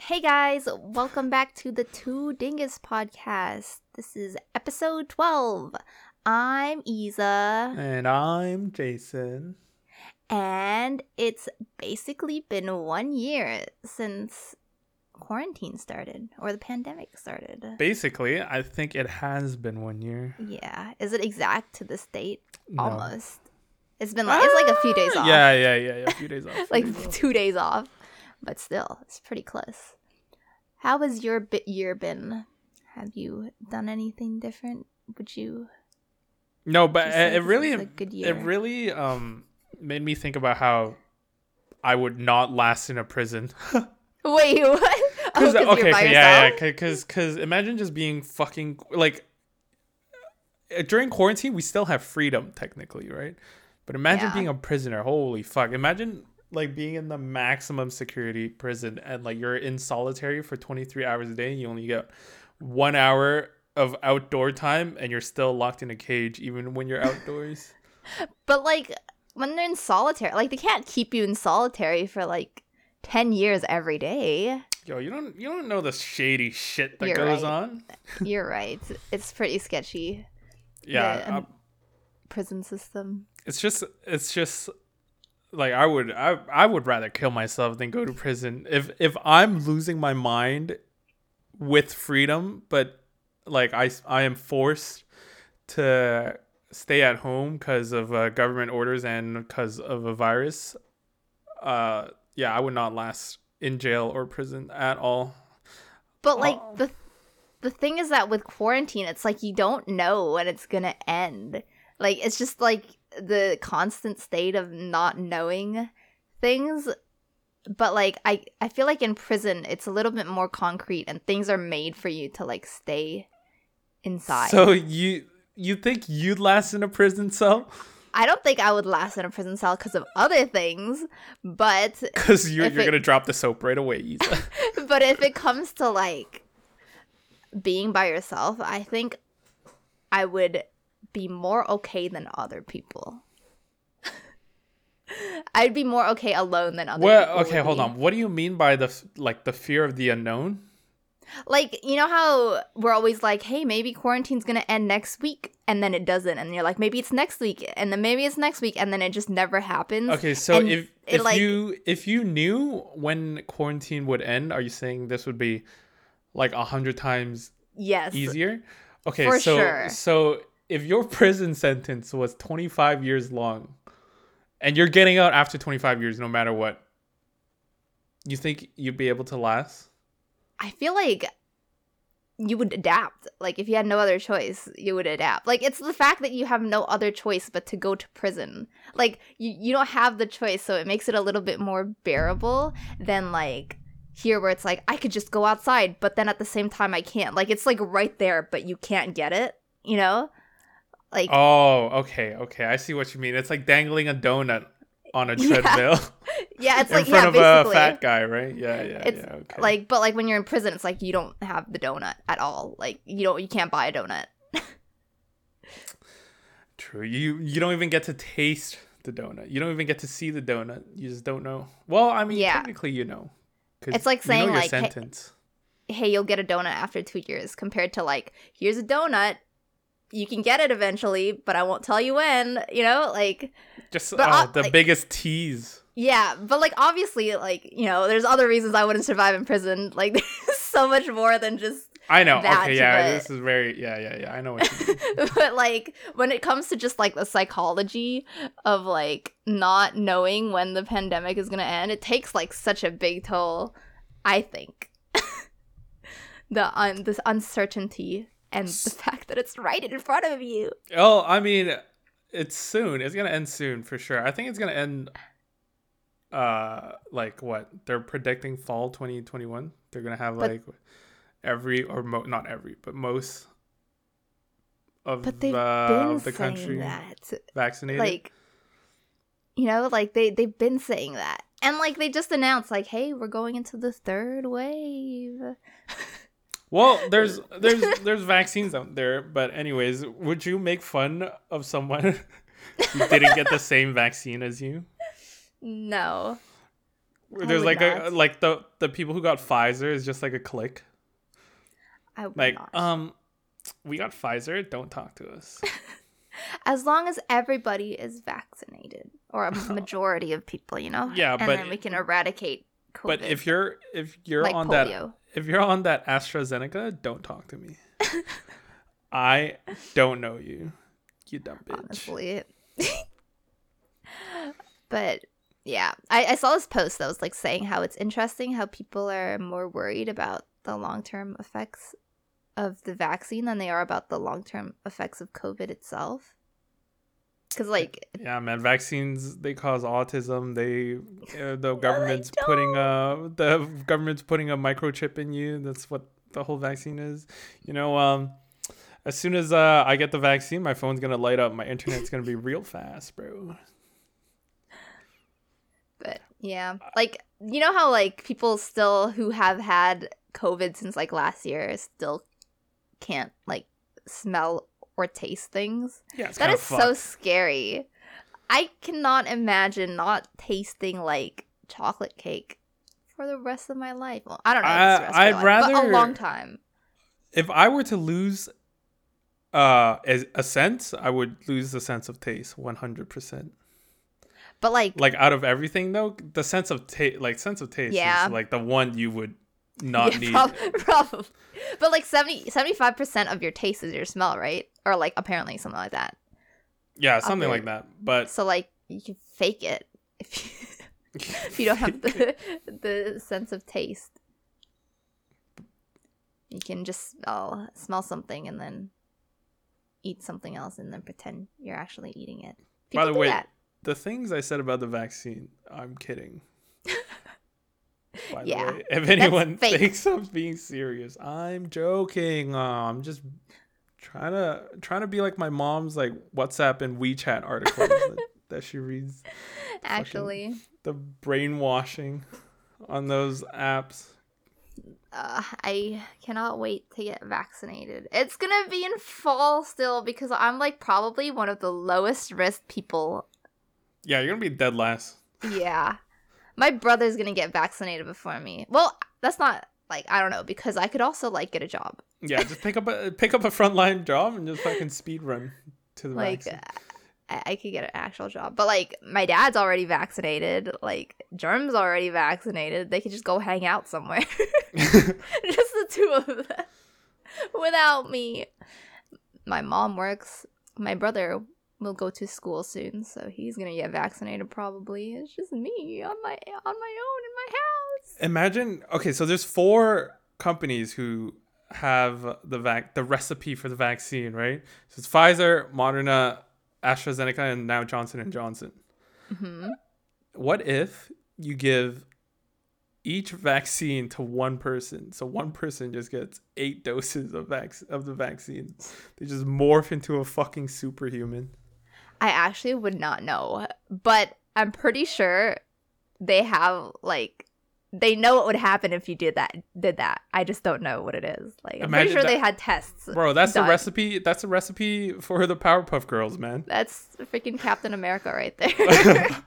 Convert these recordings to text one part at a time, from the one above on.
Hey guys, welcome back to the Two Dingus podcast. This is episode 12. I'm Isa, And I'm Jason. and it's basically been one year since quarantine started or the pandemic started. Basically, I think it has been one year. Yeah, is it exact to this date? No. Almost. It's been like it's like a few days ah! off. Yeah, yeah, yeah, yeah. A few days off. like days off. two days off, but still, it's pretty close. How has your bit year been? Have you done anything different? Would you? No, but it, it really, it really um made me think about how I would not last in a prison. Wait, what? Oh, Cause, okay, okay, yeah, yeah, because because imagine just being fucking like uh, during quarantine, we still have freedom technically, right? But imagine Yeah. being a prisoner. Holy fuck! Imagine like being in the maximum security prison and like you're in solitary for 23 hours a day and you only get one hour of outdoor time and you're still locked in a cage even when you're outdoors. But like when they're in solitary, like they can't keep you in solitary for like ten years every day. Yo, you don't you don't know the shady shit that You're goes right. on. You're right. It's pretty sketchy. Yeah, The, um, um, prison system. it's just it's just like I would I I would rather kill myself than go to prison. If if I'm losing my mind with freedom, but like I I am forced to stay at home because of uh, government orders and because of a virus. Uh, yeah, I would not last in jail or prison at all. But like Oh. the the thing is that with quarantine, it's like you don't know when it's gonna end. Like it's just like the constant state of not knowing things. But like I I feel like in prison it's a little bit more concrete and things are made for you to like stay inside. So you you think you'd last in a prison cell? I don't think I would last in a prison cell because of other things, but Because you're you're it- gonna drop the soap right away. But if it comes to like being by yourself, I think I would be more okay than other people. I'd be more okay alone than other people. Well, okay, would hold be. on. What do you mean by the like the fear of the unknown? Like, you know how we're always like, hey, maybe quarantine's gonna end next week, and then it doesn't, and you're like, maybe it's next week, and then maybe it's next week, and then it just never happens. Okay, so And if if like- you if you knew when quarantine would end, are you saying this would be like a hundred times Yes. easier? Okay, For so sure. so if your prison sentence was twenty five years long, and you're getting out after twenty five years, no matter what, you think you'd be able to last? I feel like you would adapt. Like if you had no other choice, you would adapt. Like it's the fact that you have no other choice but to go to prison. Like you you don't have the choice, so it makes it a little bit more bearable than like here where it's like I could just go outside, but then at the same time I can't. Like it's like right there, but you can't get it, you know? Like Oh, okay, okay. I see what you mean. It's like dangling a donut on a treadmill yeah, it's in like front yeah, of a fat guy, right? Yeah, yeah, It's yeah. Okay. Like but like when you're in prison, it's like you don't have the donut at all. Like you don't you can't buy a donut. True. You you don't even get to taste the donut. You don't even get to see the donut. You just don't know. Well, I mean, Yeah. technically, you know. It's like you know saying, like, hey- sentence. hey, you'll get a donut after two years, compared to like, here's a donut, you can get it eventually, but I won't tell you when, you know? Like, Just but, oh, the like- biggest tease. yeah, but like, obviously, like, you know, there's other reasons I wouldn't survive in prison. Like, there's so much more than just, I know. that, okay, yeah, but- this is very yeah, yeah, yeah. I know what you mean. but like, when it comes to just like the psychology of like not knowing when the pandemic is gonna end, it takes like such a big toll, I think. the un- this uncertainty and the fact that it's right in front of you. oh, I mean, it's soon. It's gonna end soon for sure. I think it's gonna end. Uh, like what they're predicting fall 2021. They're gonna have But- like every or mo- not every, but most of But they've the, been the country that. vaccinated. Like you know, like they they've been saying that. And like they just announced like, "Hey, we're going into the third wave." well, there's there's there's vaccines out there, but anyways, would you make fun of someone who didn't get the same vaccine as you? No. There's like a like the the people who got Pfizer is just like a click. I would Like, not. um, we got Pfizer. Don't talk to us. as long as everybody is vaccinated or a majority of people, you know. Yeah, and but- then we can eradicate COVID. But if you're if you're like on polio. that if you're on that AstraZeneca, don't talk to me. I don't know you, you dumb bitch. honestly. but yeah, I, I saw this post that was like saying how it's interesting how people are more worried about the long term effects of the vaccine than they are about the long term effects of COVID itself. Because like Yeah, man, vaccines they cause autism. They uh, the government's putting a the government's putting a microchip in you. That's what the whole vaccine is. You know, um as soon as uh, I get the vaccine, my phone's gonna light up. My internet's gonna be real fast, bro. But yeah, like you know how like people still who have had COVID since like last year still can't like smell or taste things. Yeah, That kinda so scary. I cannot imagine not tasting like chocolate cake for the rest of my life. Well, I don't know. if it's I, of I'd life, rather- a long time. If I were to lose uh a, a sense, I would lose the sense of taste 100%. But like, Like out of everything though, the sense of taste like sense of taste Yeah. is like the one you would not yeah, need. prob- probably. But like 75 percent of your taste is your smell, right? Or like apparently something like that. yeah, something like that. But So like you can fake it if you, if you don't have the the sense of taste. You can just smell smell something and then eat something else and then pretend you're actually eating it. By the way, that. the things I said about the vaccine, I'm kidding. By Yeah, the way, if anyone thinks I'm being serious, I'm joking. Uh, I'm just trying to trying to be like my mom's like WhatsApp and WeChat articles that, that she reads. actually, The brainwashing on those apps. uh, I cannot wait to get vaccinated. It's gonna be in fall still because I'm like probably one of the lowest risk people Yeah, you're gonna be dead last. Yeah. My brother's gonna get vaccinated before me. Well, that's not like I don't know because I could also like get a job. Yeah, just pick up a pick up a frontline job and just fucking speed run to the Like vaccine. I-, I could get an actual job, but like my dad's already vaccinated. Like Germ's already vaccinated. They could just go hang out somewhere, just the two of them, without me. My mom works. My brother will go to school soon, so he's gonna get vaccinated probably. It's just me on my on my own in my house. Imagine okay, so there's four companies who have the vac the recipe for the vaccine, right? So it's Pfizer, Moderna, AstraZeneca, and now Johnson and Johnson. hmm What if you give each vaccine to one person? So one person just gets eight doses of vac- of the vaccine. They just morph into a fucking superhuman. I actually would not know, but I'm pretty sure they have like they know what would happen if you did that. Did that? I just don't know what it is. Like I'm Imagine pretty sure that- they had tests. Bro, that's the done. recipe. That's the recipe for the Powerpuff Girls, man. That's freaking Captain America right there.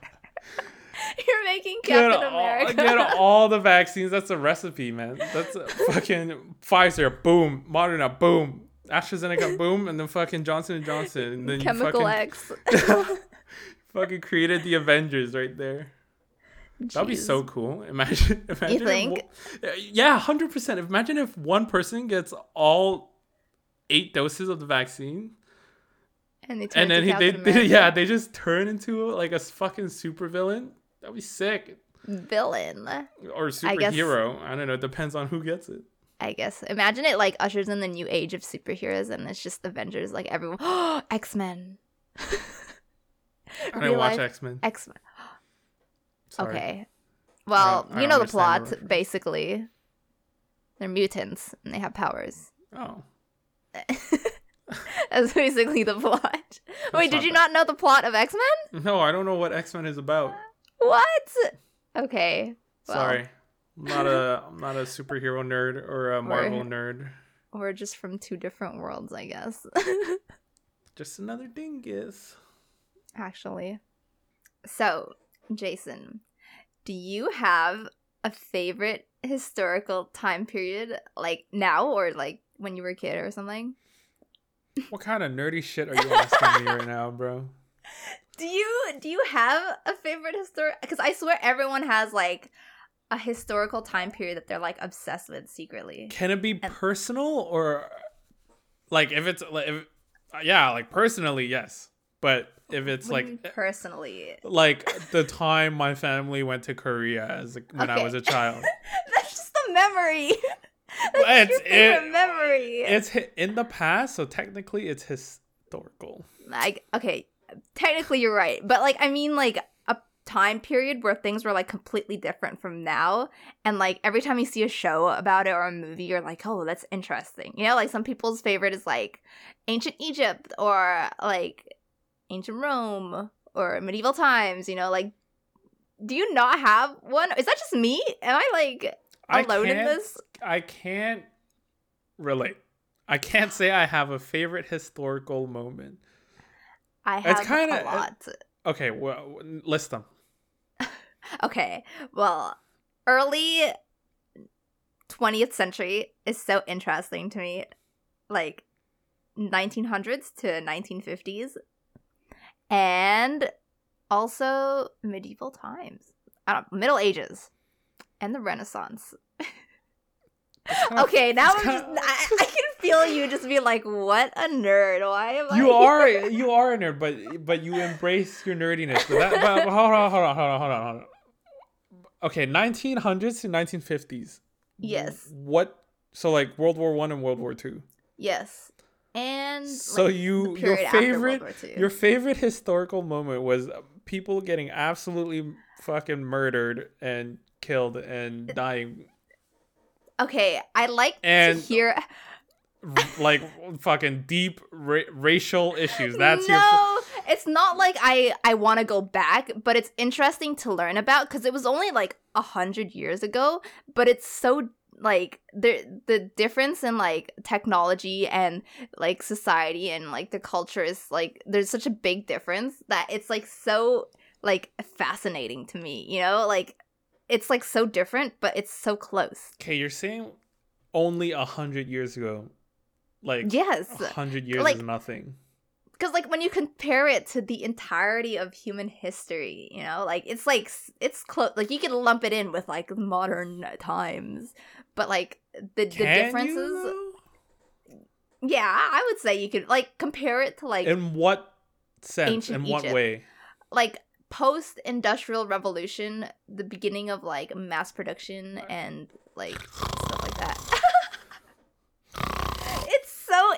You're making Get Captain all, America. get all the vaccines. That's a recipe, man. That's a fucking Pfizer, boom. Moderna, boom. AstraZeneca, boom, and then fucking Johnson and Johnson, and then Chemical you X. fucking, fucking created the Avengers right there. That'd be so cool. Imagine, imagine if think? wo- uh, yeah, hundred percent. Imagine if one person gets all eight doses of the vaccine, And, they and then he, they, they, yeah, they just turn into like a fucking supervillain. That'd be sick. villain. Or I guess- superhero. I, don't know. It depends on who gets it. I guess. Imagine it like ushers in the new age of superheroes, and it's just Avengers. Like everyone, X Men. I didn't watch X Men. X Men. Okay. Well, you know the plot, basically. They're mutants and they have powers. Oh, That's basically the plot. Wait, did you bad. not know the plot of X Men? no, I don't know what X Men is about. What? Okay. Well, Sorry, I'm not a I'm not a superhero nerd or a Marvel Or- nerd. We're just from two different worlds, I guess. Just another dingus. Actually. So, Jason, Do you have a favorite historical time period, like now or like when you were a kid or something? What kind of nerdy shit are you asking me right now, bro? Do you do you have a favorite historic? Because I swear everyone has like a historical time period that they're like obsessed with secretly. Can it be And- personal or like if it's like if, yeah, like personally, yes. But if it's What like mean eh, personally, like the time my family went to Korea as a, when I was a child. that's just a memory. That's it's- your it- memory. It's in the past, so technically it's historical. like okay technically you're right but like i mean like a time period where things were like completely different from now and like every time you see a show about it or a movie you're like oh that's interesting you know like some people's favorite is like ancient egypt or like ancient rome or medieval times you know like do you not have one is that just me am i like I alone in this I can't relate. I can't say I have a favorite historical moment. i It's have kinda- a uh, lot Okay, well, list them. Okay, well, early 20th century is so interesting to me. Like 1900s to 1950s. And also medieval times. I don't Middle Ages and the Renaissance. Kinda- Okay, now I'm just, kinda- I, I can feel you just be like, what a nerd. Why am I you here?" are you are a nerd, but but you embrace your nerdiness. But, that, but hold on, hold on, hold on, hold on, hold on. Okay, 1900s to 1950s. Yes. What? So like World War One and World War Two. Yes. And So like, you your period after World favorite your favorite historical moment was people getting absolutely fucking murdered and killed and dying Okay, I like And- to hear. like fucking deep ra- racial issues. That's no, your it's not like I I want to go back, but it's interesting to learn about because it was only like a hundred years ago. But it's so like the the difference in like technology and like society and like the culture is like there's such a big difference that it's like so like fascinating to me. You know, like it's like so different, but it's so close. Okay, you're saying only a hundred years ago, like Yes. a hundred years Like- is nothing. Because like when you compare it to the entirety of human history you know like it's like it's close like you can lump it in with like modern times but like the, the differences yeah i would say you could like compare it to like? In what sense? In what Egypt. way? like post industrial revolution the beginning of like mass production and like stuff like that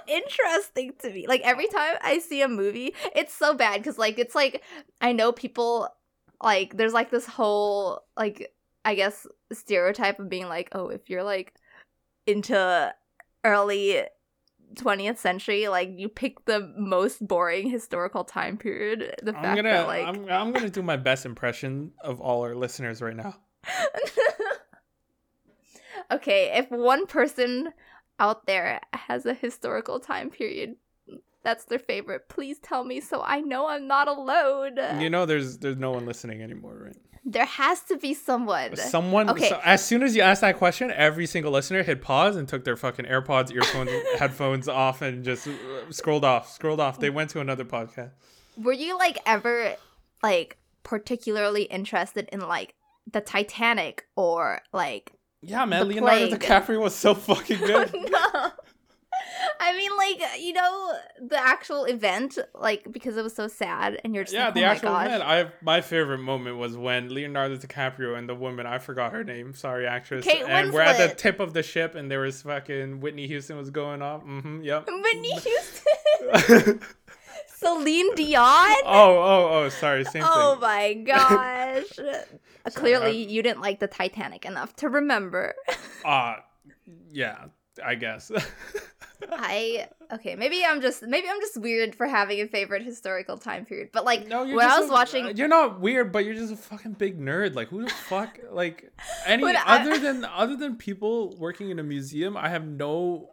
interesting to me. Like every time i see a movie it's so bad because like it's like i know people like there's like this whole like i guess stereotype of being like oh if you're like into early 20th century like you pick the most boring historical time period. The fact I'm gonna that like I'm, I'm gonna do my best impression of all our listeners right now. okay, if one person out there has a historical time period that's their favorite, please tell me so I know I'm not alone. You know, there's there's no one listening anymore, right? there has to be someone. Someone. Okay. so as soon as you asked that question, every single listener hit pause and took their fucking AirPods, earphones, headphones off, and just uh, scrolled off. Scrolled off. They went to another podcast. Were you like ever like particularly interested in like the Titanic or like Yeah, man. The Leonardo plague. DiCaprio was so fucking good. no. I mean, like you know, the actual event, like because it was so sad, and you're just yeah, like, the oh actual my gosh. event. I my favorite moment was when Leonardo DiCaprio and the woman I forgot her name. Sorry, actress. Kate and we're at the tip of the ship, and there was fucking Whitney Houston was going off. Mm-hmm. Yep. Whitney Houston, Celine Dion. oh, oh, oh. Sorry. Same Oh thing. my gosh! Uh, Clearly, I- you didn't like the Titanic enough to remember. Uh yeah. I guess. I okay, maybe I'm just maybe I'm just weird for having a favorite historical time period. But like No, when I was a- watching, You're not weird, but you're just a fucking big nerd. Like who the fuck? Like any When I- other than other than people working in a museum, I have no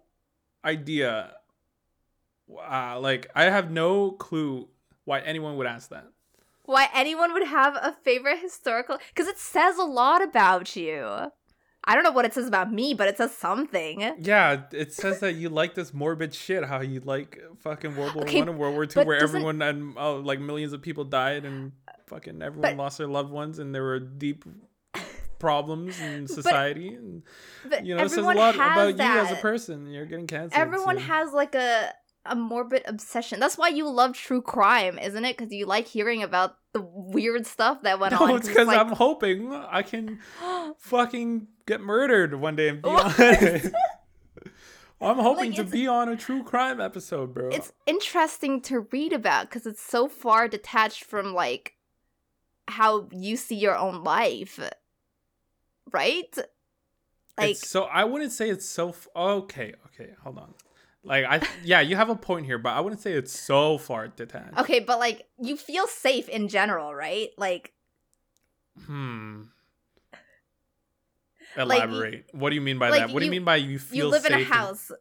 idea. Uh, like I have no clue why anyone would ask that. why anyone would have a favorite historical because it says a lot about you. I don't know what it says about me, but it says something. Yeah, it says that you like this morbid shit. How you like fucking World War Okay, One and World War Two, where everyone and oh, like millions of people died and fucking everyone But- lost their loved ones, and there were deep problems in society. and But you know, it says a lot about that. you as a person. You're getting canceled. Everyone so- has like a a morbid obsession. That's why you love true crime, isn't it? Because you like hearing about the weird stuff that went on. No, it's 'cause because like, I'm hoping I can fucking get murdered one day and be on it. I'm hoping Like, to be on a true crime episode, bro. it's interesting to read about because it's so far detached from like how you see your own life, right? Like, It's so I wouldn't say it's so f- okay. Okay, hold on. Like I yeah, you have a point here, but I wouldn't say it's so far detached. okay, but like you feel safe in general, right? Like, Hmm. Like, Elaborate. what do you mean by like, that? What do you you- mean by you feel safe? you live in a safe and- house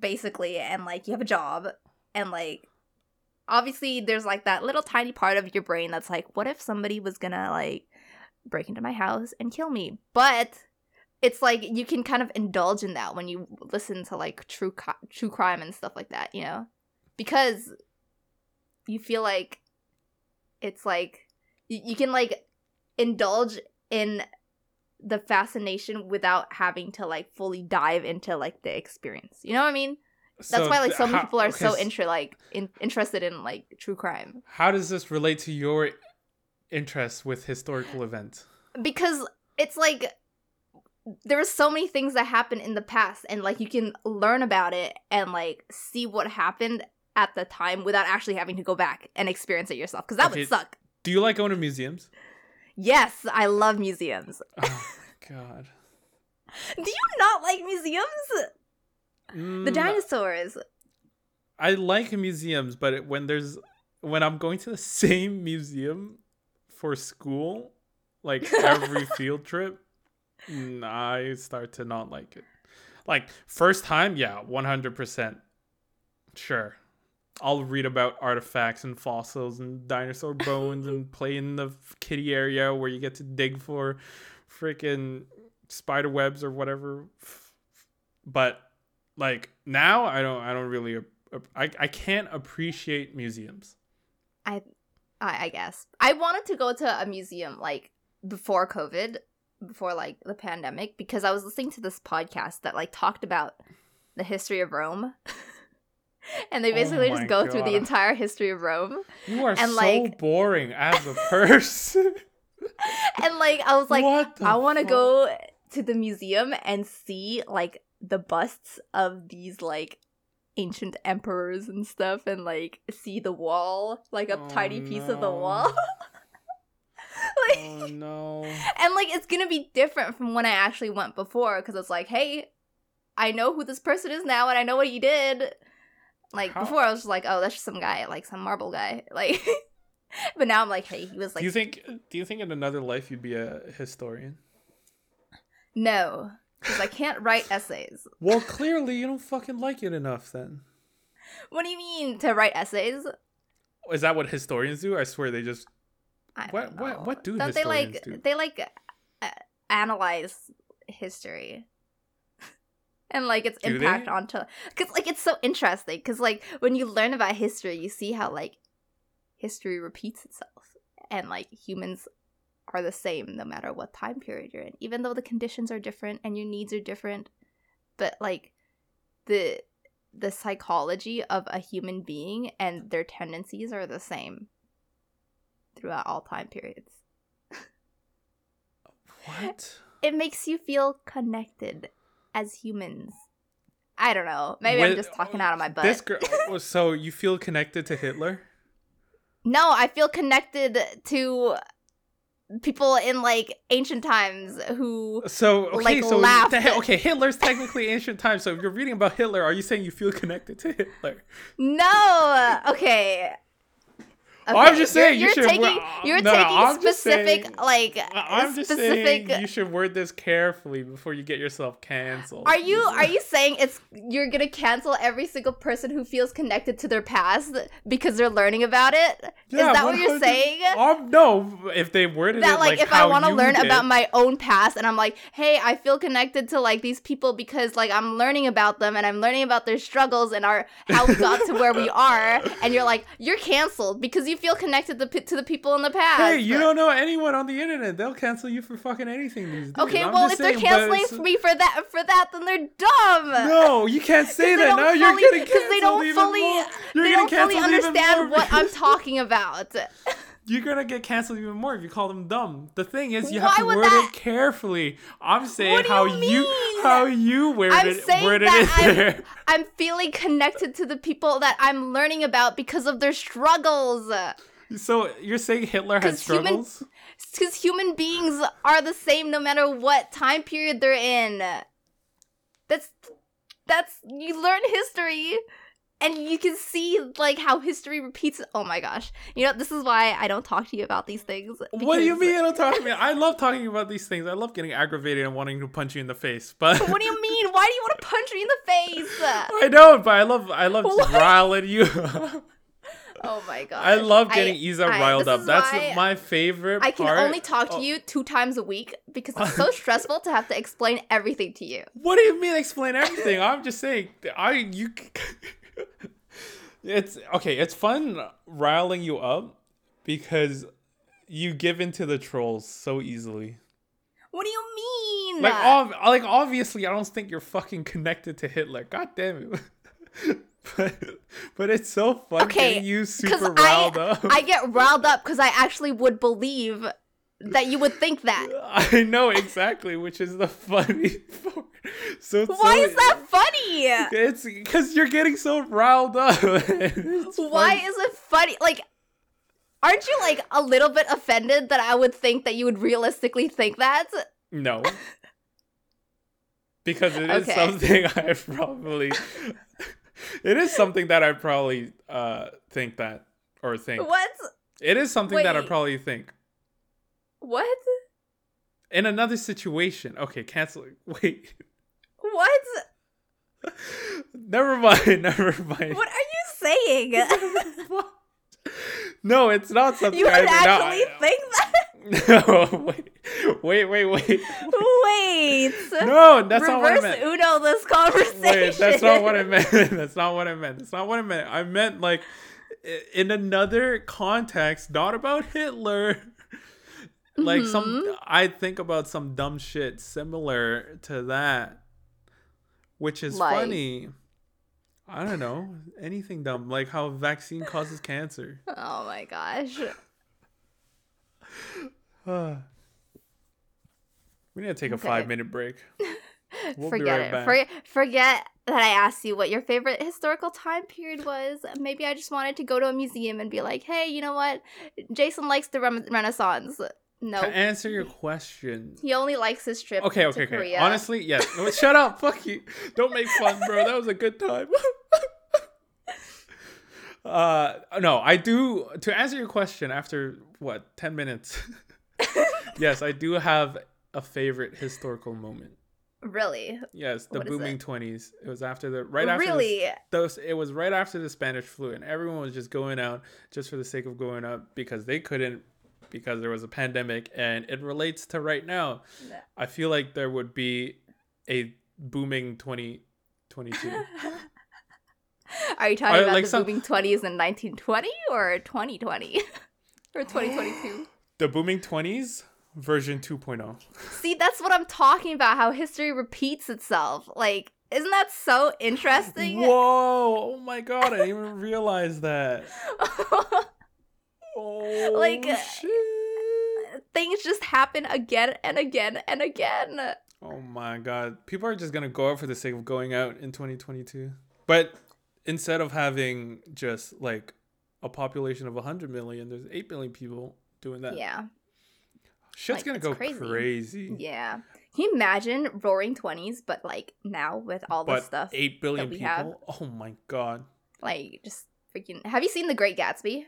basically and like you have a job and like obviously there's like that little tiny part of your brain that's like what if somebody was gonna like break into my house and kill me but it's like you can kind of indulge in that when you listen to like true co- true crime and stuff like that you know because you feel like it's like you, you can like indulge in the fascination without having to like fully dive into like the experience. You know what I mean? That's why like so many how- people are so s- like in- interested in like true crime How does this relate to your interest with historical events? because it's like there are so many things that happen in the past and like you can learn about it and like see what happened at the time without actually having to go back and experience it yourself because that Okay. would suck. Do you like going to museums? Yes, I love museums. Oh god. Do you not like museums? The Mm, dinosaurs. I like museums, but it, when there's when I'm going to the same museum for school, like every field trip, I start to not like it. Like first time, yeah, 100%. Sure. I'll read about artifacts and fossils and dinosaur bones and play in the kitty area where you get to dig for freaking spider webs or whatever. But like now I don't I don't really I, I can't appreciate museums. I, I guess I wanted to go to a museum like before COVID, before like the pandemic, because I was listening to this podcast that like talked about the history of Rome, and they Oh basically my just go through the entire history of Rome, You are And, so like- boring as a person. and like I was like, I want to go to the museum and see like the busts of these like ancient emperors and stuff and like see the wall like a Oh, tiny piece of the oh, wall. like oh no. and like it's gonna be different from when i actually went before because it's like hey i know who this person is now and i know what he did like How- before i was just like oh that's just some guy like some marble guy like but now i'm like hey he was like do you think do you think in another life you'd be a historian? no because i can't write essays Well, clearly you don't fucking like it enough then. what do you mean to write essays Is that what historians do? I swear they just What- don't what- know. what do Don't they like do? they like uh, analyze history and like its Do impact they? onto because like it's so interesting because like when you learn about history you see how like history repeats itself and like humans are the same no matter what time period you're in even though the conditions are different and your needs are different but like the the psychology of a human being and their tendencies are the same throughout all time periods what? it makes you feel connected as humans. I don't know. Maybe I'm just talking oh, out of my butt. This girl. oh, so you feel connected to Hitler? no, I feel connected to people in like ancient times who So okay, Like, so laugh. the- okay, Hitler's technically ancient times. So if you're reading about Hitler, are you saying you feel connected to Hitler? No. Okay. I'm just you're- saying you you're, should taking you're No, taking I'm specific saying- like I'm just specific. saying you should word this carefully before you get yourself canceled. Are you are you saying it's you're gonna cancel every single person who feels connected to their past because they're learning about it? Is Yeah, that what you're saying? Um, no, if they worded that it like, like if I want to learn did- about my own past and I'm like, hey, I feel connected to like these people because like I'm learning about them and I'm learning about their struggles and our how we got to where we are, and you're like, you're canceled because you feel connected to, to the people in the past. Hey, you don't know anyone on the internet. They'll cancel you for fucking anything these days. Okay, I'm well, if they're canceling me for that for that, then they're dumb. No, you can't say that. Now you're fully- getting 'cause canceled they don't fully- You're they getting don't fully understand what I'm talking about. You're gonna get canceled even more if you call them dumb. The thing is, you Why have to word that- it carefully. I'm saying how you you how you worded I'm it, saying worded that it I'm- there. I'm feeling connected to the people that I'm learning about because of their struggles. So you're saying Hitler had human- struggles? Because human beings are the same no matter what time period they're in. That's that's you learn history and you can see like how history repeats oh my gosh you know this is why i don't talk to you about these things What do you mean? I don't talk to me. I love talking about these things. I love getting aggravated and wanting to punch you in the face. But what do you mean why do you want to punch me in the face I don't. But I love I love just you. oh my god I love getting Isa I- riled up. That's my favorite. i can part. only talk to Oh, you two times a week because it's so stressful to have to explain everything to you What do you mean? Explain everything. I'm just saying. I you. It's okay. It's fun riling you up because you give into the trolls so easily. what do you mean Like, ob- like obviously, I don't think you're fucking connected to Hitler. God damn it. but, but it's so fun Okay, getting you super I- riled up. I get riled up because I actually would believe that you would think that. I know exactly, which is the funny part. So Why so- is that funny? It's because you're getting so riled up. Why is it funny? Like, aren't you like a little bit offended that I would think that you would realistically think that? No. Because it is Okay. something I probably it is something that I probably uh think that or think. What? It is something that I probably think. What? In another situation. Okay, cancel wait. What? Never mind, never mind. What are you saying? What? No, it's not something you would actually think that? No, wait. Wait, wait, wait. Wait. No, that's not what I Reverse meant. Uno this conversation. Wait, that's not what I meant. that's not what I meant. That's not what I meant. I meant like in another context, not about Hitler. Like some Mm-hmm. I think about some dumb shit similar to that. Which is Like? funny. I don't know. Anything dumb. Like how vaccine causes cancer. Oh my gosh. we need to take a Okay. five minute break. We'll forget right it. Forget, forget that I asked you what your favorite historical time period was. Maybe I just wanted to go to a museum and be like, hey, you know what? Jason likes the rem- Renaissance. No, To answer your question, he only likes his trip. Okay, okay, okay. Korea. Honestly, yes. No, shut up. Fuck you. Don't make fun, bro. That was a good time. uh, no, I do. To answer your question, after what ten minutes, yes, I do have a favorite historical moment. really, Yes, the What booming twenties. It was after the right after really. those. It was right after the Spanish flu, and everyone was just going out just for the sake of going out because they couldn't because there was a pandemic, and it relates to right now. No. I feel like there would be a booming 2022. Are you talking Are, about like, the some- booming twenties in 1920 or 2020 or 2022? the booming 20s version oh. 2.0. See, that's what I'm talking about. How history repeats itself. Like, isn't that so interesting? Whoa! Oh my god! I didn't even realize that. Oh, Like, uh, shit. Things just happen again and again and again. Oh my god! People are just gonna go out for the sake of going out in 2022. But instead of having just like a population of 100 million, there's 8 billion people doing that. Yeah, Shit's Like, gonna go crazy. crazy. yeah. Can you imagine roaring 20s, but like now with all the But stuff? 8 billion people? have. Oh my god. Like, just freaking. Have you seen The Great Gatsby?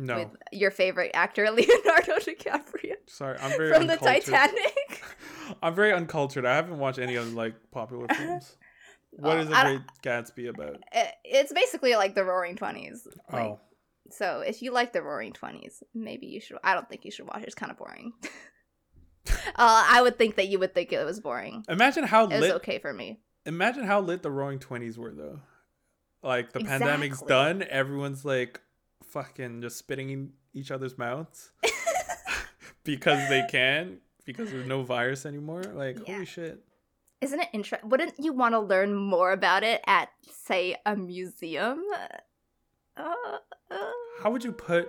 No, with your favorite actor Leonardo DiCaprio sorry, I'm very from the uncultured. Titanic. I'm very uncultured. I haven't watched any of like popular films. What Oh, is The Great Gatsby about? It's basically like the Roaring Twenties. Like, Oh, So if you like the Roaring Twenties, maybe you should. I don't think you should watch it. It's kind of boring. uh, I would think that you would think it was boring. imagine how It was lit. okay for me. Imagine how lit the Roaring Twenties were though. Like the pandemic's done, everyone's like fucking just spitting in each other's mouths because they can because there's no virus anymore. Like Yeah. holy shit. Isn't it interesting? Wouldn't you want to learn more about it at, say, a museum? Uh, uh, How would you put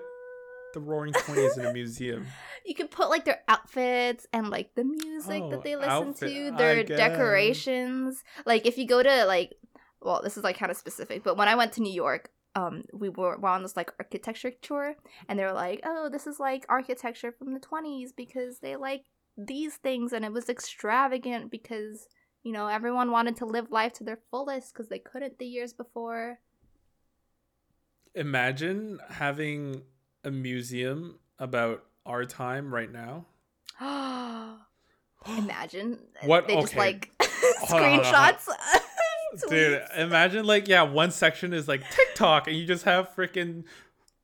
the Roaring Twenties in a museum? you could put like their outfits and like the music Oh, that they listen outfit, to, their decorations. Like if you go to like, well, this is like kind of specific, but when I went to New York, um, we were, were on this like architecture tour, and they were like, "Oh, this is like architecture from the '20s because they like these things, and it was extravagant because." You know, everyone wanted to live life to their fullest because they couldn't the years before. Imagine having a museum about our time right now. Imagine What- they just okay. like Hold on, hold on, hold on. screenshots. Dude, imagine like yeah, one section is like TikTok, and you just have freaking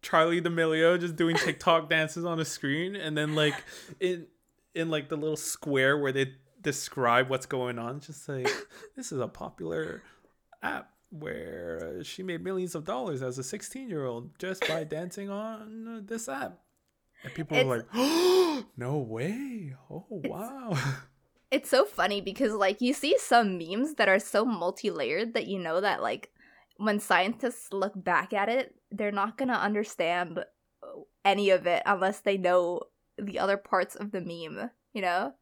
Charlie D'Amelio just doing TikTok dances on a screen, and then like in in like the little square where they describe what's going on, just like this is a popular app where she made millions of dollars as a 16 year old just by dancing on this app. And people are It's- like, oh, no way. Oh, wow. It's so funny because like you see some memes that are so multi-layered that you know that like when scientists look back at it, they're not going to understand any of it unless they know the other parts of the meme, you know?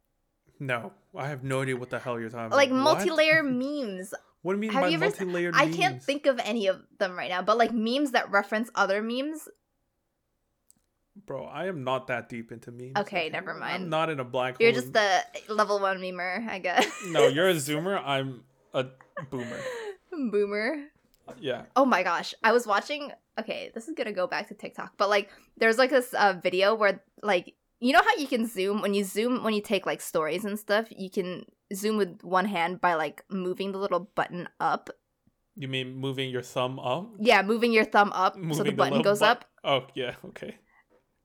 no, I have no idea what the hell you're talking about. Like multi-layer memes. What do you mean Have by you ever multi-layered memes? I can't think of any of them right now, but like memes that reference other memes. Bro, I am not that deep into memes. Okay, never mind. I'm not in a black You're hole. just the level 1 memer, I guess. No, you're a zoomer. I'm a boomer. boomer. Yeah. Oh my gosh, I was watching. Okay, this is gonna go back to TikTok, but like, there's like this uh, video where like, you know how you can zoom when you zoom when you take like stories and stuff, you can zoom with one hand by like moving the little button up. You mean moving your thumb up? Yeah, moving your thumb up so the button little goes bu- up. Oh, yeah. Okay.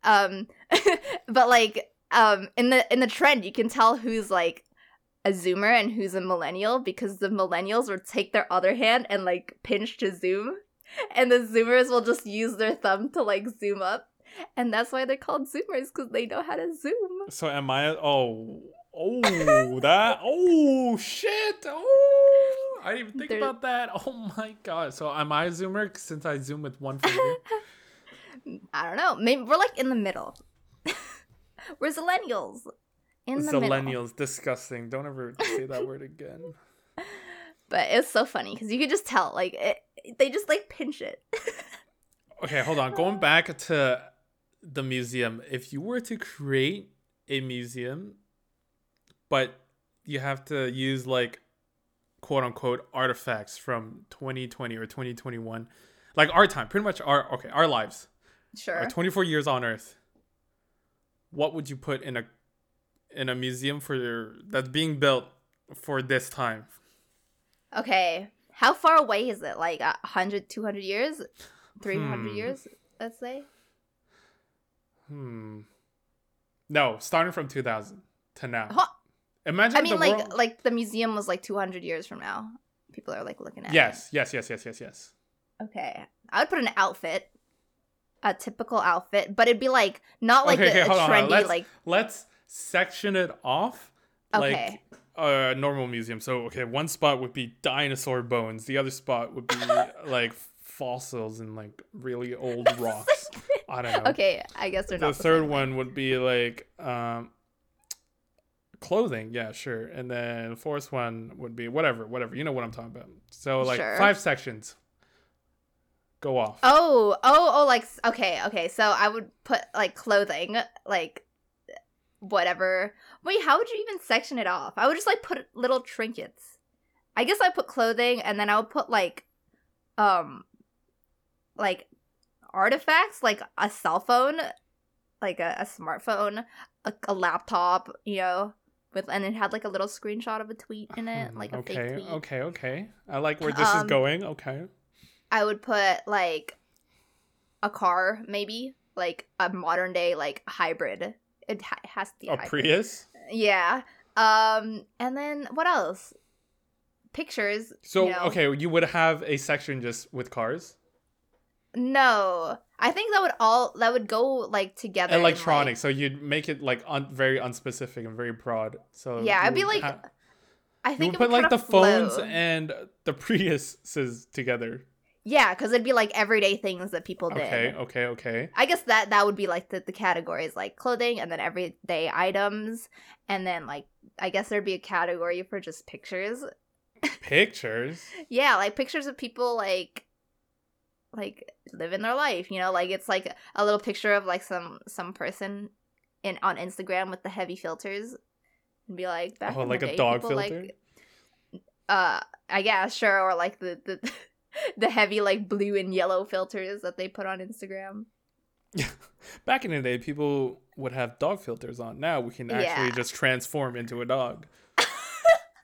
Um, but like, um, in the in the trend, you can tell who's like a zoomer and who's a millennial because the millennials will take their other hand and like pinch to zoom and the zoomers will just use their thumb to like zoom up and that's why they're called zoomers because they know how to zoom So am I? Oh, oh, that. Oh shit. Oh, I didn't even think There- about that. Oh my god. So am I a zoomer since I zoom with one finger? i don't know maybe we're like in the middle we're zillennials in the middle disgusting. Don't ever say that word again. but it's so funny because you could just tell like it, they just like pinch it Okay, hold on. Going back to the museum, if you were to create a museum, but you have to use like quote unquote artifacts from 2020 or 2021, like our time, pretty much our okay, our lives, sure our 24 years on Earth. What would you put in a in a museum for your that's being built for this time? Okay. How far away is it? Like a 100, 200 years? 300 Hmm. years, let's say? Hmm. No, starting from 2000 to now. Huh. Imagine I mean, like, world- like the museum was like 200 years from now. People are like looking at Yes, yes, yes, yes, yes, yes. it. Okay. I would put an outfit, a typical outfit, but it'd be like, not like okay, a, okay, a on. trendy, Let's like, let's section it off okay. like a normal museum. So okay, one spot would be dinosaur bones. The other spot would be like fossils and like really old rocks. I don't know. Okay, I guess they're The not the third one would be like um clothing. Yeah, sure. And then fourth one would be whatever, whatever. You know what I'm talking about. So like Sure. five sections. Go off. Oh, oh, oh, like okay, okay. So I would put like clothing, like whatever. Wait, how would you even section it off? I would just like put little trinkets. I guess I put clothing, and then I would put like, um, like artifacts like a cell phone, like a, a smartphone, a, a laptop, you know, with and it had like a little screenshot of a tweet in it, like a okay, fake tweet. okay, okay. I like where this is Um, going. Okay. I would put like a car, maybe like a modern day like hybrid. It ha- has to be A hybrid. Prius. Yeah. Um, and then what else? Pictures. So you know. okay, you would have a section just with cars, No, I think that would all that would go like together. in, like- electronics. so you'd make it like un- very unspecific and very broad. So Yeah, I'd be like, ha- I you think would put like the kinda phones and the Priuses together. Yeah, because it'd be like everyday things that people did. Okay, okay, okay. I guess that that would be like the, the categories like clothing and then everyday items and then like I guess there'd be a category for just pictures. Pictures. Yeah, like pictures of people like like living their life, you know, like it's like a little picture of like some some person in on Instagram with the heavy filters and be like back Oh, like a day, dog people, filter? like uh I guess sure or like the the the heavy like blue and yellow filters that they put on Instagram. Back in the day, people would have dog filters on. Now we can actually Yeah. just transform into a dog.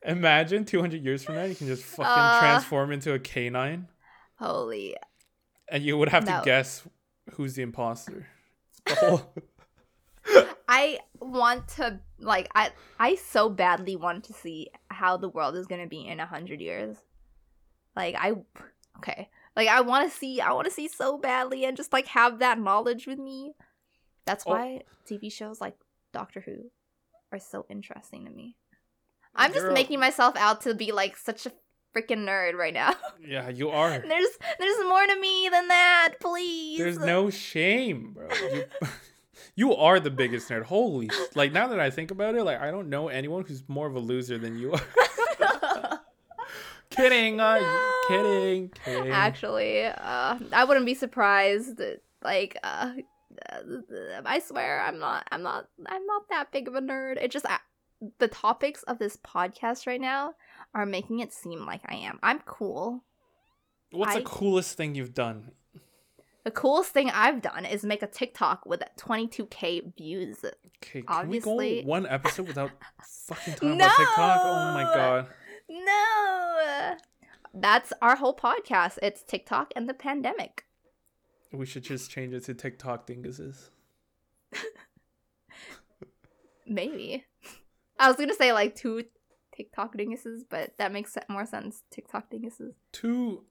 Imagine 200 years from now, you can just fucking Uh. transform into a canine, Holy and you would have No. to guess who's the imposter. The whole- I want to like I I so badly want to see how the world is gonna be in a hundred years. Like I okay. Like I wanna see I wanna see so badly and just like have that knowledge with me. That's Oh. why TV shows like Doctor Who are so interesting to me. Oh, I'm just making myself out to be like such a freaking nerd right now. yeah, you are. there's there's more to me than that, please. There's no shame, bro. You, you are the biggest nerd. Holy, like now that I think about it, like I don't know anyone who's more of a loser than you are. kidding, uh, No. kidding, kidding. Actually, uh, I wouldn't be surprised. Like, uh, uh, I swear, I'm not. I'm not. I'm not that big of a nerd. It just uh, the topics of this podcast right now are making it seem like I am. I'm cool. What's I- the coolest thing you've done? The coolest thing I've done is make a TikTok with 22k views. Okay, can Obviously- we go one episode without fucking talking about TikTok? Oh my god. No, that's our whole podcast. It's TikTok and the pandemic. We should just change it to TikTok dinguses. Maybe. I was gonna say like two TikTok dinguses, but that makes more sense. TikTok dinguses. Two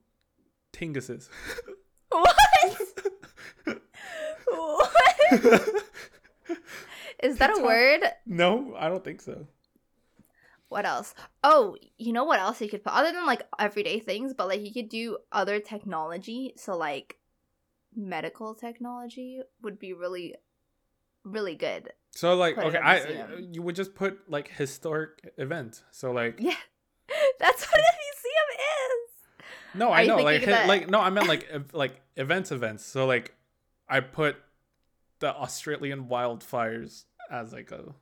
tinguses. What? what? Is that a word? no, I don't think so. What else? Oh, you know what else you could put other than like everyday things, but like you could do other technology. So like medical technology would be really, really good. So like, okay, I you would just put like historic event. So like, Yeah, that's what a museum is. no, I know, like, hi- like no, I meant like like events, events. So like, I put the Australian wildfires as like a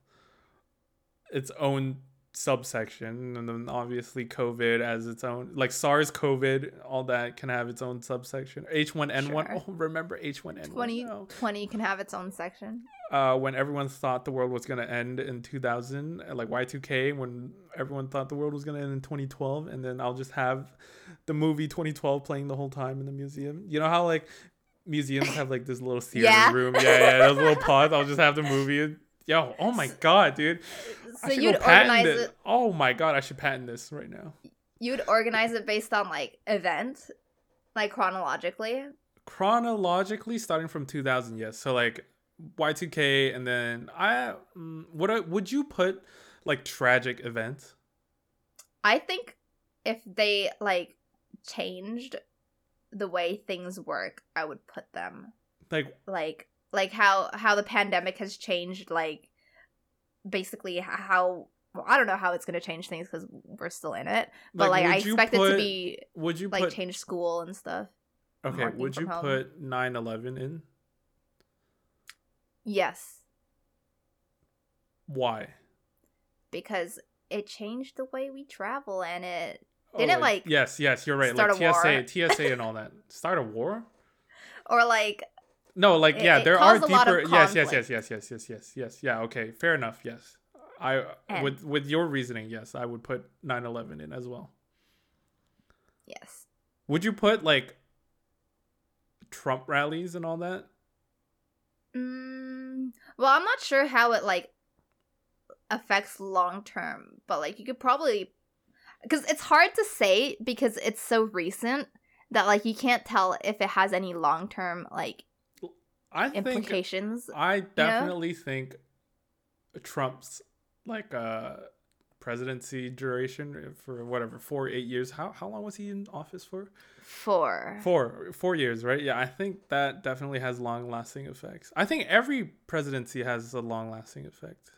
its own subsection, and then obviously COVID as its own, like SARS, COVID, all that can have its own subsection. H one N one. Sure. Oh, remember H one N one? 20, 20 can have its own section. uh, when everyone thought the world was going to end in 2000, uh, like Y2K, when everyone thought the world was going to end in 2012, and then I'll just have the movie 2012 playing the whole time in the museum. You know how like museums have like this little theater Yeah. room? Yeah, yeah, those little pods. I'll just have the movie. Yo, oh my god, dude! So you'd organize this. it. Oh my god, I should patent this right now. You'd organize it based on like event, like chronologically. Chronologically, starting from 2000, yes. So like Y2K, and then I mm, would I would you put like tragic events? I think if they like changed the way things work, I would put them Like like like how how the pandemic has changed like basically how well, I don't know how it's going to change things cuz we're still in it, but like, I would you expect it to be Would you like put change school and stuff. okay? Would you home. put 9/11 in? Yes, Why? because it changed the way we travel and it Didn't Oh, like, yes, yes, you're right. Like a TSA, war? TSA, and all that. Start a war? or like No, like It- yeah, it there are caused a lot of deeper. Yes, yes, yes, yes, yes, yes, yes, yes. Yeah, okay, fair enough. Yes, I And- with with your reasoning, yes, I would put 9/11 in as well. yes. Would you put like Trump rallies and all that? Mm, well, I'm not sure how it like affects long term, but like you could probably because it's hard to say because it's so recent that like you can't tell if it has any long term like I think implications. I definitely think Trump's like uh presidency duration for whatever four eight years. How how long was he in office for? Four four years, right? Yeah, I think that definitely has long lasting effects. I think every presidency has a long lasting effect,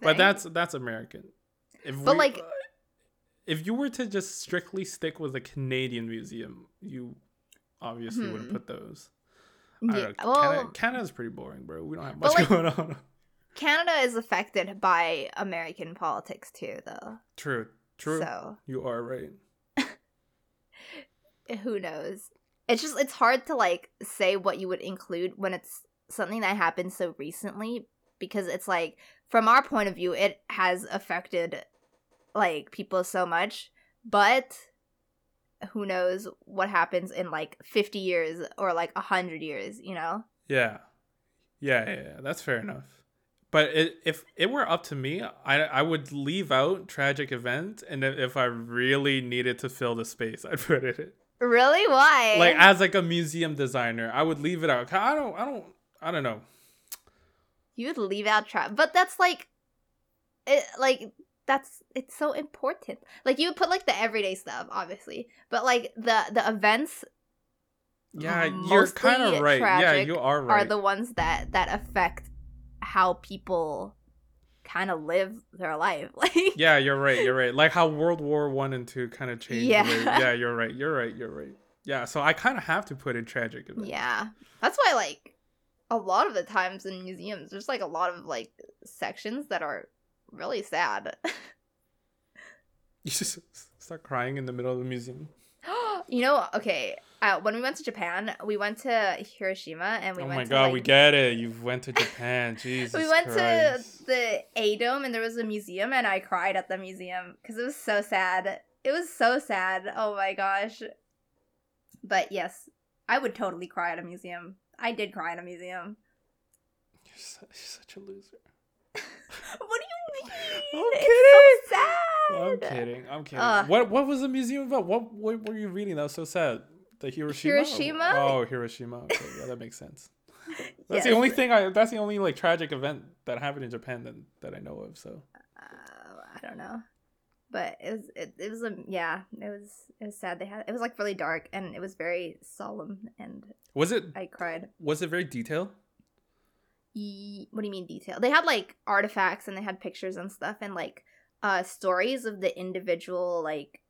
but that's that's American. If But, we- like- uh, if you were to just strictly stick with a Canadian museum, you obviously wouldn't Hmm. put those. I Yeah, know. well, Canada, Canada's pretty boring, bro. We don't have much like- going on. Canada is affected by American politics too, though. True, true. So You are right. who knows? It's just it's hard to like say what you would include when it's something that happened so recently because it's like from our point of view it has affected like people so much, but who knows what happens in like 50 years or like 100 years, you know? Yeah. Yeah, yeah, yeah. That's fair enough. But it, if it were up to me, I I would leave out tragic event, and if if I really needed to fill the space, I'd put it. in. Really? Why? Like as like a museum designer, I would leave it out. I don't, I don't, I don't know. you would leave out trap but that's like it like that's it's so important like you would put like the everyday stuff obviously but like the the events Yeah, uh, you're kind of right. Yeah, you are right. are the ones that that affect how people kind of live their life like Yeah, you're right. You're right. Like how World War One and Two kind of changed. Yeah. Yeah, you're right. You're right. You're right. Yeah, so I kind of have to put in tragic event. yeah that's why like a lot of the times in museums there's like a lot of like sections that are really sad You just start crying in the middle of the museum. you know, okay. Uh, when we went to Japan, we went to Hiroshima and we oh went my to god, like, we get it. You went to Japan. Jesus. we went Christ. to the A Dome and there was a museum and I cried at the museum because it was so sad. It was so sad. Oh my gosh. But yes, I would totally cry at a museum. I did cry at a museum. You're, su- you're such a loser. What do you mean? I'm It's so sad. I'm kidding. I'm kidding. Ugh. what What was the museum about? What What were you reading that was so sad? The Hiroshima. Hiroshima? Oh, Hiroshima. Okay, yeah, that makes sense. That's the only thing I. That's the only like tragic event that happened in Japan that that I know of. So uh, I don't know, but it was it, it was a yeah it was it was sad. They had it was like really dark and it was very solemn and was it I cried. was it very detailed? What do you mean detail? They had like artifacts and they had pictures and stuff and like uh stories of the individual like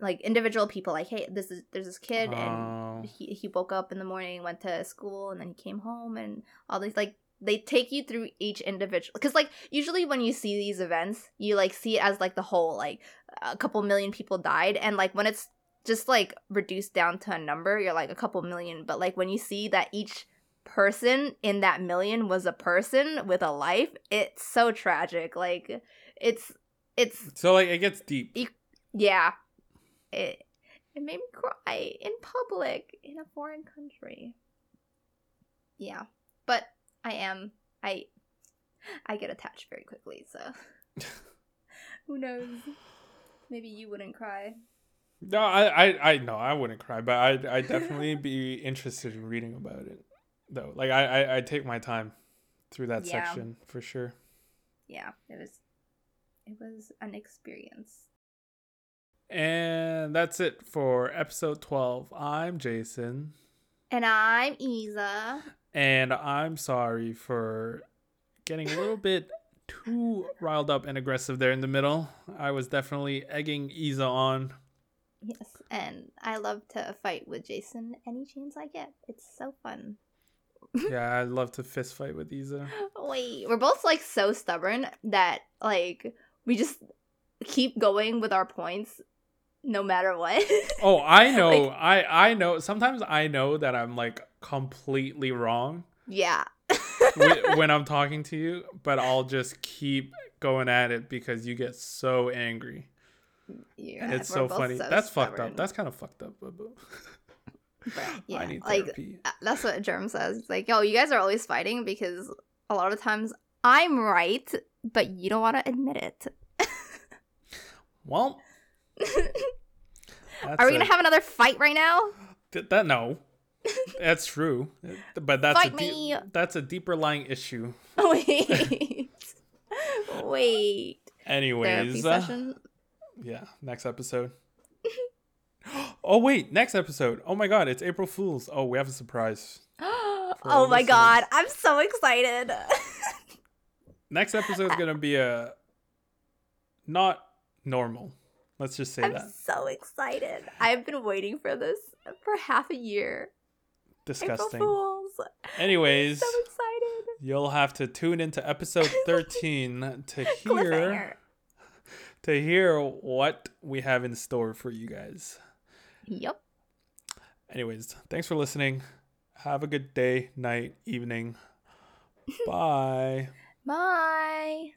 like individual people like hey this is there's this kid Oh. and he, he woke up in the morning went to school and then he came home and all these like they take you through each individual because like usually when you see these events you like see it as like the whole like a couple million people died and like when it's just like reduced down to a number you're like a couple million but like when you see that each person in that million was a person with a life it's so tragic like it's it's So like it gets deep. yeah. It it made me cry in public in a foreign country. Yeah but i am i i get attached very quickly so. Who knows? Maybe you wouldn't cry. No, I, I, I no, I wouldn't cry, but I, I definitely be interested in reading about it, though. Like I, I, I take my time through that Yeah. section for sure. yeah it was it was an experience And that's it for episode twelve. I'm Jason, and i'm isa and I'm sorry for getting a little bit too riled up and aggressive there in the middle. I was definitely egging Isa on. yes and i love to fight with jason any chance i get it's so fun Yeah, I'd love to fist fight with Isa. Wait, we're both like so stubborn that like we just keep going with our points no matter what. Oh, I know. Like- I I know. Sometimes I know that I'm like completely wrong yeah. whe- when I'm talking to you, but I'll just keep going at it because you get so angry. Yeah, it's so funny. That's fucked up. That's kind of fucked up. But, yeah, I need like therapy. uh, that's what Germ says. He's like, yo, you guys are always fighting because a lot of times I'm right, but you don't want to admit it. Well, Are we gonna have another fight right now? Th- that no that's true but that's Fight a deep, that's a deeper lying issue Wait, wait. Anyways uh, yeah next episode oh wait next episode oh my god it's april fools oh we have a surprise oh my god, I'm so excited. next episode is gonna be a not normal let's just say that. I'm so excited. I've been waiting for this for half a year. disgusting April Fools. anyways So excited. you'll have to tune into episode 13 to hear to hear what we have in store for you guys Yep. Anyways, thanks for listening. Have a good day, night, evening. Bye. Bye.